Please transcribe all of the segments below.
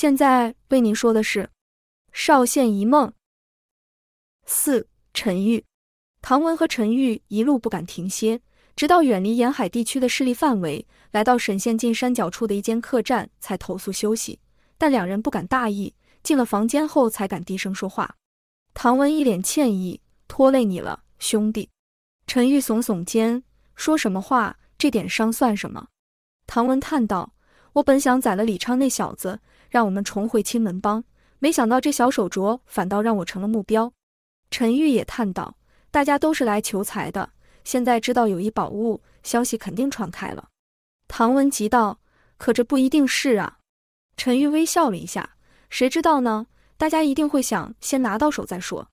现在为您说的是《少县一梦》四。陈玉、唐文和陈玉一路不敢停歇，直到远离沿海地区的势力范围，来到沈县近山脚处的一间客栈，才投宿休息。但两人不敢大意，进了房间后才敢低声说话。唐文一脸歉意：“拖累你了，兄弟。”陈玉耸耸肩：“说什么话？这点伤算什么？”唐文叹道：“我本想宰了李昌那小子，让我们重回青门帮，没想到这小手镯反倒让我成了目标。”陈玉也叹道：“大家都是来求财的，现在知道有一宝物，消息肯定传开了。”唐文急道：“可这不一定是啊。”陈玉微笑了一下：“谁知道呢？大家一定会想先拿到手再说。”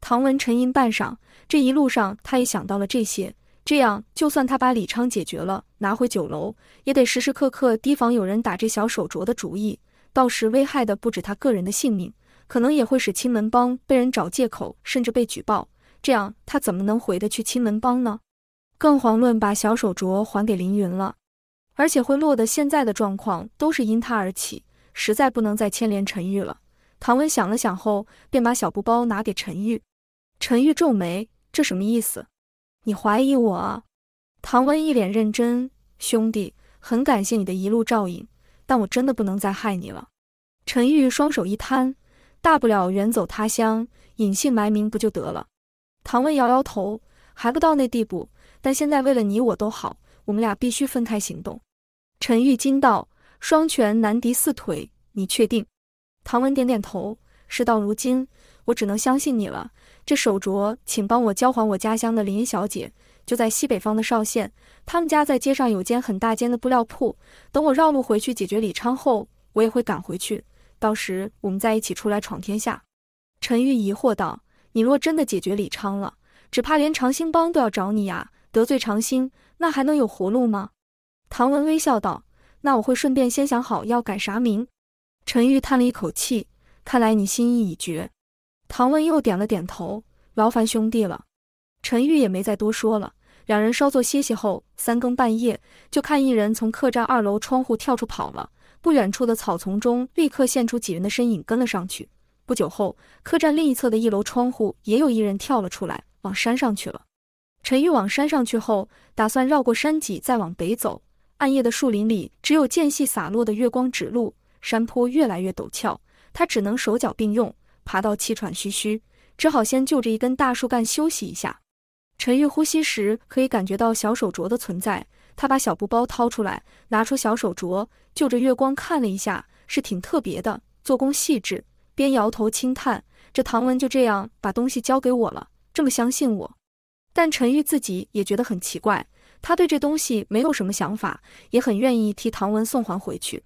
唐文沉吟半晌，这一路上他也想到了这些。这样，就算他把李昌解决了，拿回酒楼，也得时时刻刻提防有人打这小手镯的主意，到时危害的不止他个人的性命。可能也会使青门帮被人找借口，甚至被举报。这样他怎么能回得去青门帮呢？更遑论把小手镯还给凌云了。而且会落得现在的状况，都是因他而起，实在不能再牵连陈玉了。唐文想了想后，便把小布包拿给陈玉。陈玉皱眉：“这什么意思？你怀疑我？”唐文一脸认真：“兄弟，很感谢你的一路照应，但我真的不能再害你了。”陈玉双手一摊。大不了远走他乡，隐姓埋名不就得了？唐文摇摇头，还不到那地步。但现在为了你我都好，我们俩必须分开行动。陈玉惊道：“双拳难敌四腿，你确定？”唐文点点头。事到如今，我只能相信你了。这手镯，请帮我交还我家乡的林小姐，就在西北方的邵县。他们家在街上有间很大间的布料铺。等我绕路回去解决李昌后，我也会赶回去。到时我们再一起出来闯天下。陈玉疑惑道：“你若真的解决李昌了，只怕连长兴帮都要找你呀！得罪长兴，那还能有活路吗？”唐文微笑道：“那我会顺便先想好要改啥名。”陈玉叹了一口气：“看来你心意已决。”唐文又点了点头：“劳烦兄弟了。”陈玉也没再多说了。两人稍作歇息后，三更半夜就看一人从客栈二楼窗户跳出跑了。不远处的草丛中，立刻现出几人的身影，跟了上去。不久后，客栈另一侧的一楼窗户也有一人跳了出来，往山上去了。陈玉往山上去后，打算绕过山脊再往北走。暗夜的树林里，只有间隙洒落的月光指路，山坡越来越陡峭，他只能手脚并用，爬到气喘吁吁，只好先就着一根大树干休息一下。陈玉呼吸时，可以感觉到小手镯的存在。他把小布包掏出来，拿出小手镯，就着月光看了一下，是挺特别的，做工细致。边摇头轻叹：“这唐文就这样把东西交给我了，这么相信我。”但陈玉自己也觉得很奇怪，他对这东西没有什么想法，也很愿意替唐文送还回去。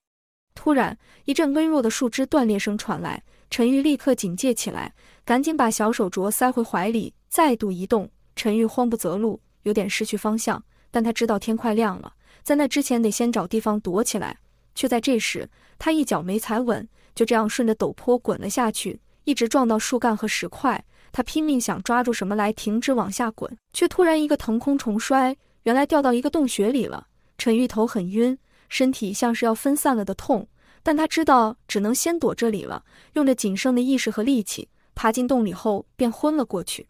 突然，一阵微弱的树枝断裂声传来，陈玉立刻警戒起来，赶紧把小手镯塞回怀里，再度移动。陈玉慌不择路，有点失去方向。但他知道天快亮了，在那之前得先找地方躲起来。却在这时，他一脚没踩稳，就这样顺着陡坡滚了下去，一直撞到树干和石块。他拼命想抓住什么来停止往下滚，却突然一个腾空重摔，原来掉到一个洞穴里了。陈玉头很晕，身体像是要分散了的痛，但他知道只能先躲这里了。用着仅剩的意识和力气爬进洞里后，便昏了过去。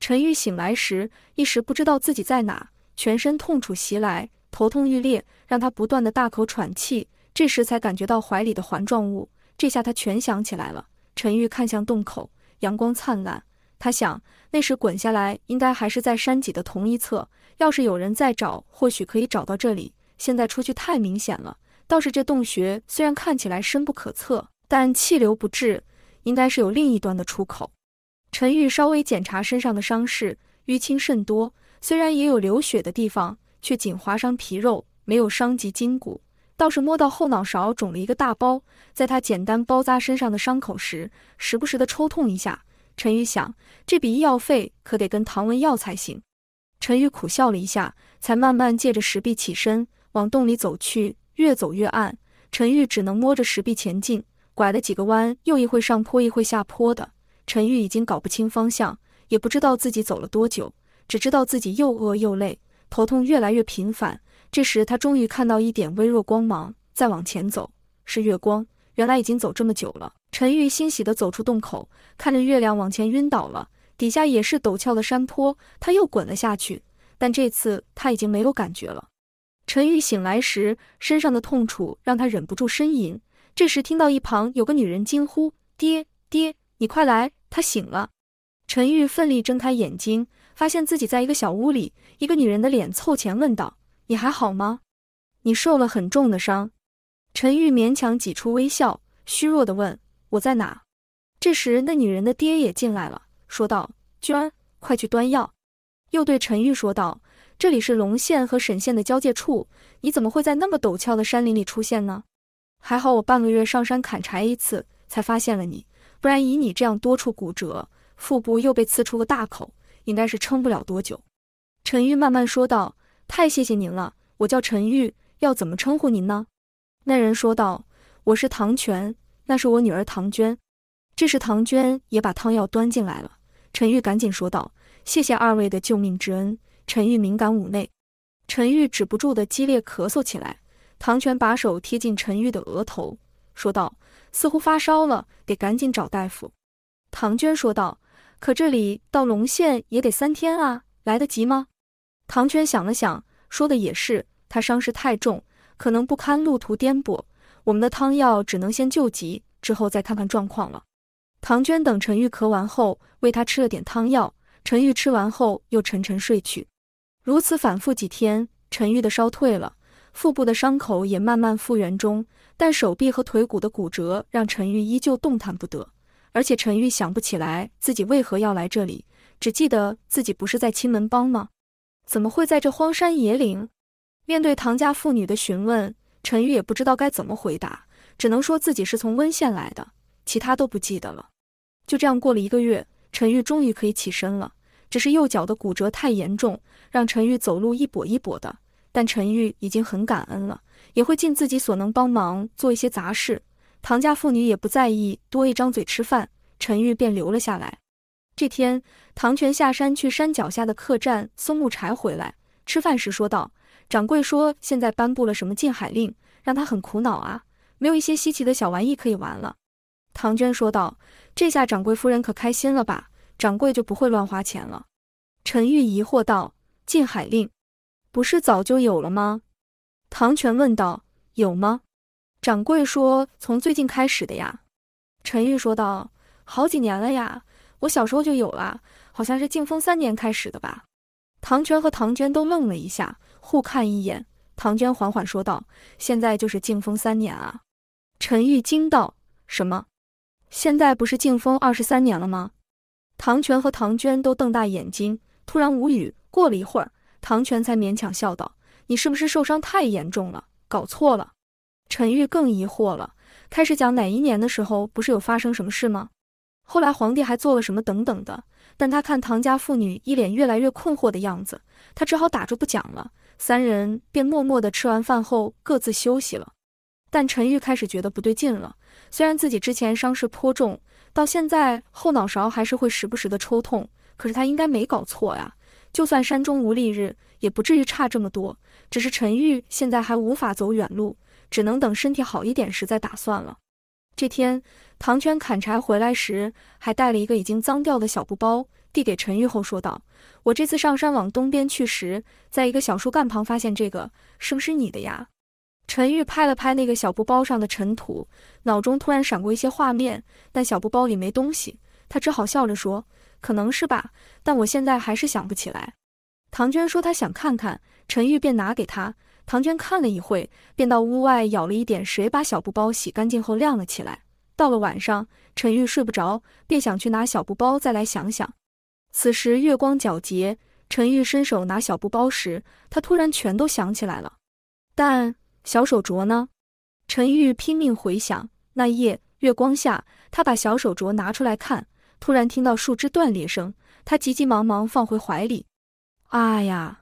陈玉醒来时，一时不知道自己在哪。全身痛楚袭来，头痛欲裂，让他不断的大口喘气。这时才感觉到怀里的环状物，这下他全想起来了。陈玉看向洞口，阳光灿烂。他想，那时滚下来应该还是在山脊的同一侧。要是有人在找，或许可以找到这里。现在出去太明显了。倒是这洞穴虽然看起来深不可测，但气流不滞，应该是有另一端的出口。陈玉稍微检查身上的伤势，淤青甚多。虽然也有流血的地方，却仅划伤皮肉，没有伤及筋骨。倒是摸到后脑勺肿了一个大包，在他简单包扎身上的伤口时，时不时的抽痛一下。陈宇想，这笔医药费可得跟唐文要才行。陈玉苦笑了一下，才慢慢借着石壁起身，往洞里走去。越走越暗，陈玉只能摸着石壁前进，拐了几个弯，又一会上坡，一会下坡的。陈玉已经搞不清方向，也不知道自己走了多久。只知道自己又饿又累，头痛越来越频繁。这时，他终于看到一点微弱光芒，再往前走，是月光。原来已经走这么久了。陈玉欣喜地走出洞口，看着月亮往前晕倒了，底下也是陡峭的山坡，他又滚了下去，但这次他已经没有感觉了。陈玉醒来时，身上的痛楚让他忍不住呻吟。这时听到一旁有个女人惊呼：“爹爹，你快来！”他醒了。陈玉奋力睁开眼睛，发现自己在一个小屋里，一个女人的脸凑前问道：“你还好吗？你受了很重的伤。”陈玉勉强挤出微笑，虚弱的问：“我在哪？”这时，那女人的爹也进来了，说道：“娟，快去端药。”又对陈玉说道：“这里是龙县和沈县的交界处，你怎么会在那么陡峭的山林里出现呢？还好我半个月上山砍柴一次，才发现了你，不然以你这样多处骨折，腹部又被刺出个大口，应该是撑不了多久。”陈玉慢慢说道：“太谢谢您了，我叫陈玉，要怎么称呼您呢？”那人说道：“我是唐泉，那是我女儿唐娟。”这时唐娟也把汤药端进来了。陈玉赶紧说道：“谢谢二位的救命之恩。”陈玉敏感妩内，陈玉止不住的激烈咳嗽起来。唐泉把手贴近陈玉的额头，说道：“似乎发烧了，得赶紧找大夫。”唐娟说道：“可这里到龙县也得三天啊，来得及吗？”唐娟想了想，说的也是，他伤势太重。可能不堪路途颠簸，我们的汤药只能先救急，之后再看看状况了。唐娟等陈玉咳完后，喂他吃了点汤药。陈玉吃完后又沉沉睡去。如此反复几天，陈玉的烧退了，腹部的伤口也慢慢复原中，但手臂和腿骨的骨折让陈玉依旧动弹不得。而且陈玉想不起来自己为何要来这里，只记得自己不是在青门帮吗？怎么会在这荒山野岭？面对唐家妇女的询问，陈玉也不知道该怎么回答，只能说自己是从温县来的，其他都不记得了。就这样过了一个月，陈玉终于可以起身了，只是右脚的骨折太严重，让陈玉走路一跛一跛的。但陈玉已经很感恩了，也会尽自己所能帮忙做一些杂事。唐家妇女也不在意多一张嘴吃饭，陈玉便留了下来。这天，唐泉下山去山脚下的客栈松木柴回来，吃饭时说道。掌柜说：“现在颁布了什么禁海令，让他很苦恼啊！没有一些稀奇的小玩意可以玩了。”唐娟说道：“这下掌柜夫人可开心了吧？掌柜就不会乱花钱了。”陈玉疑惑道：“禁海令不是早就有了吗？”唐全问道：“有吗？”掌柜说：“从最近开始的呀。”陈玉说道：“好几年了呀，我小时候就有了，好像是靖丰三年开始的吧。”唐全和唐娟都愣了一下。互看一眼，唐娟缓缓说道：“现在就是靖丰三年啊！”陈玉惊道：“什么？现在不是靖丰二十三年了吗？”唐全和唐娟都瞪大眼睛，突然无语。过了一会儿，唐全才勉强笑道：“你是不是受伤太严重了，搞错了？”陈玉更疑惑了，开始讲哪一年的时候，不是有发生什么事吗？后来皇帝还做了什么等等的。但他看唐家妇女一脸越来越困惑的样子，他只好打住不讲了。三人便默默地吃完饭后各自休息了。但陈玉开始觉得不对劲了。虽然自己之前伤势颇重，到现在后脑勺还是会时不时的抽痛，可是他应该没搞错呀。就算山中无丽日，也不至于差这么多。只是陈玉现在还无法走远路，只能等身体好一点时再打算了。这天，唐圈砍柴回来时，还带了一个已经脏掉的小布包。递给陈玉后说道：“我这次上山往东边去时，在一个小树干旁发现这个，是不是你的呀？”陈玉拍了拍那个小布包上的尘土，脑中突然闪过一些画面，但小布包里没东西，他只好笑着说：“可能是吧，但我现在还是想不起来。”唐娟说她想看看，陈玉便拿给她。唐娟看了一会，便到屋外舀了一点水，把小布包洗干净后晾了起来。到了晚上，陈玉睡不着，便想去拿小布包再来想想。此时月光皎洁，陈玉伸手拿小布包时，他突然全都想起来了。但小手镯呢？陈玉拼命回想。那夜月光下，他把小手镯拿出来看，突然听到树枝断裂声，他急急忙忙放回怀里。啊呀，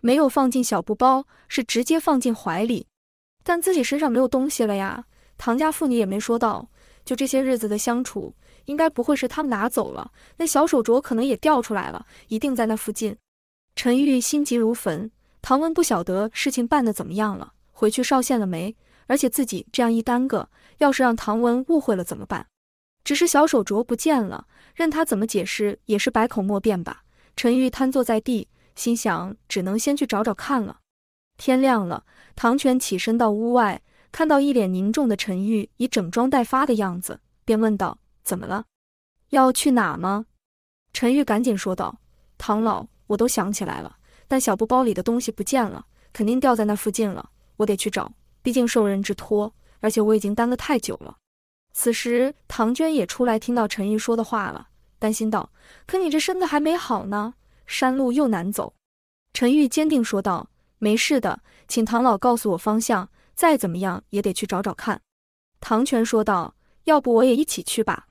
没有放进小布包，是直接放进怀里。但自己身上没有东西了呀。唐家妇女也没说到，就这些日子的相处。应该不会是他们拿走了，那小手镯可能也掉出来了，一定在那附近。陈玉心急如焚，唐文不晓得事情办得怎么样了，回去少县了没？而且自己这样一耽搁，要是让唐文误会了怎么办？只是小手镯不见了，任他怎么解释也是百口莫辩吧。陈玉瘫坐在地，心想只能先去找找看了。天亮了，唐全起身到屋外，看到一脸凝重的陈玉已整装待发的样子，便问道：“怎么了？要去哪吗？”陈玉赶紧说道：“唐老，我都想起来了，但小布包里的东西不见了，肯定掉在那附近了，我得去找。毕竟受人之托，而且我已经耽搁太久了。”此时，唐娟也出来听到陈玉说的话了，担心道：“可你这身子还没好呢，山路又难走。”陈玉坚定说道。没事的，请唐老告诉我方向，再怎么样也得去找找看。”唐全说道，“要不我也一起去吧？”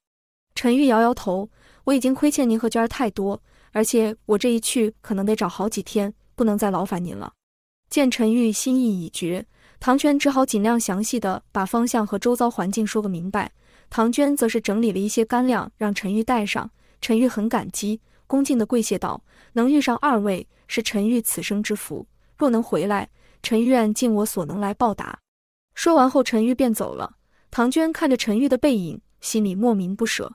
陈玉摇摇头，“我已经亏欠您和娟儿太多，而且我这一去可能得找好几天，不能再劳烦您了。”见陈玉心意已决，唐娟只好尽量详细的把方向和周遭环境说个明白。唐娟则是整理了一些干粮让陈玉带上。陈玉很感激，恭敬的跪谢道：“能遇上二位，是陈玉此生之福。”若能回来，陈玉愿尽我所能来报答。说完后，陈玉便走了。唐娟看着陈玉的背影，心里莫名不舍。